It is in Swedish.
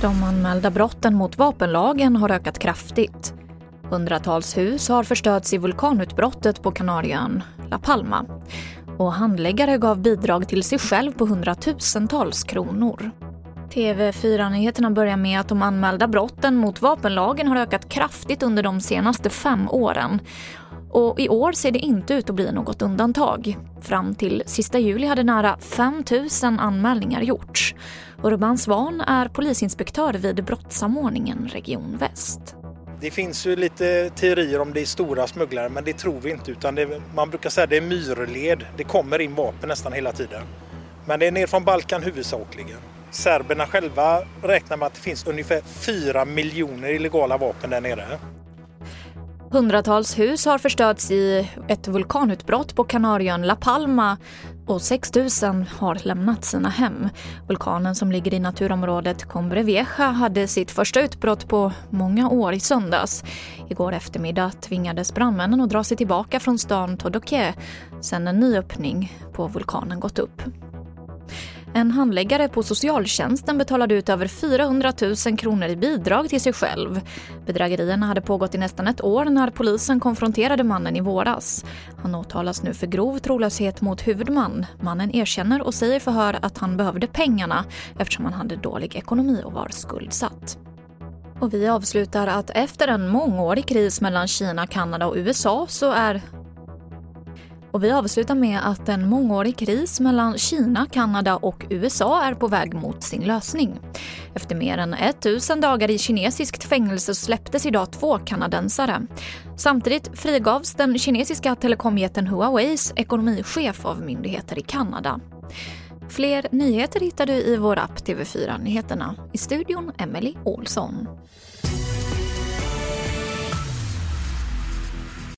De anmälda brotten mot vapenlagen har ökat kraftigt. Hundratals hus har förstörts i vulkanutbrottet på Kanarieön La Palma. Och handläggare gav bidrag till sig själv på hundratusentals kronor. TV4-nyheterna börjar med att de anmälda brotten mot vapenlagen har ökat kraftigt under de senaste fem åren. Och i år ser det inte ut att bli något undantag. Fram till sista juli hade nära 5 000 anmälningar gjorts. Urban Svan är polisinspektör vid brottssamordningen Region Väst. Det finns ju lite teorier om det är stora smugglare men det tror vi inte utan det, man brukar säga att det är myrled. Det kommer in vapen nästan hela tiden. Men det är ner från Balkan huvudsakligen. Serberna själva räknar med att det finns ungefär 4 miljoner illegala vapen där nere. Hundratals hus har förstörts i ett vulkanutbrott på Kanarieön La Palma och 6 000 har lämnat sina hem. Vulkanen som ligger i naturområdet Combre Vieja hade sitt första utbrott på många år i söndags. Igår eftermiddag tvingades brandmännen att dra sig tillbaka från stan Todoque sen en ny öppning på vulkanen gått upp. En handläggare på socialtjänsten betalade ut över 400 000 kronor i bidrag till sig själv. Bedrägerierna hade pågått i nästan ett år när polisen konfronterade mannen i våras. Han åtalas nu för grov trolöshet mot huvudman. Mannen erkänner och säger förhör att han behövde pengarna eftersom han hade dålig ekonomi och var skuldsatt. Och vi avslutar att efter en mångårig kris mellan Kina, Kanada och USA så är och vi avslutar med att en mångårig kris mellan Kina, Kanada och USA är på väg mot sin lösning. Efter mer än 1000 dagar i kinesiskt fängelse släpptes idag två kanadensare. Samtidigt frigavs den kinesiska telekomjätten Huaweis ekonomichef av myndigheter i Kanada. Fler nyheter hittar du i vår app TV4 Nyheterna. I studion Emily Olsson.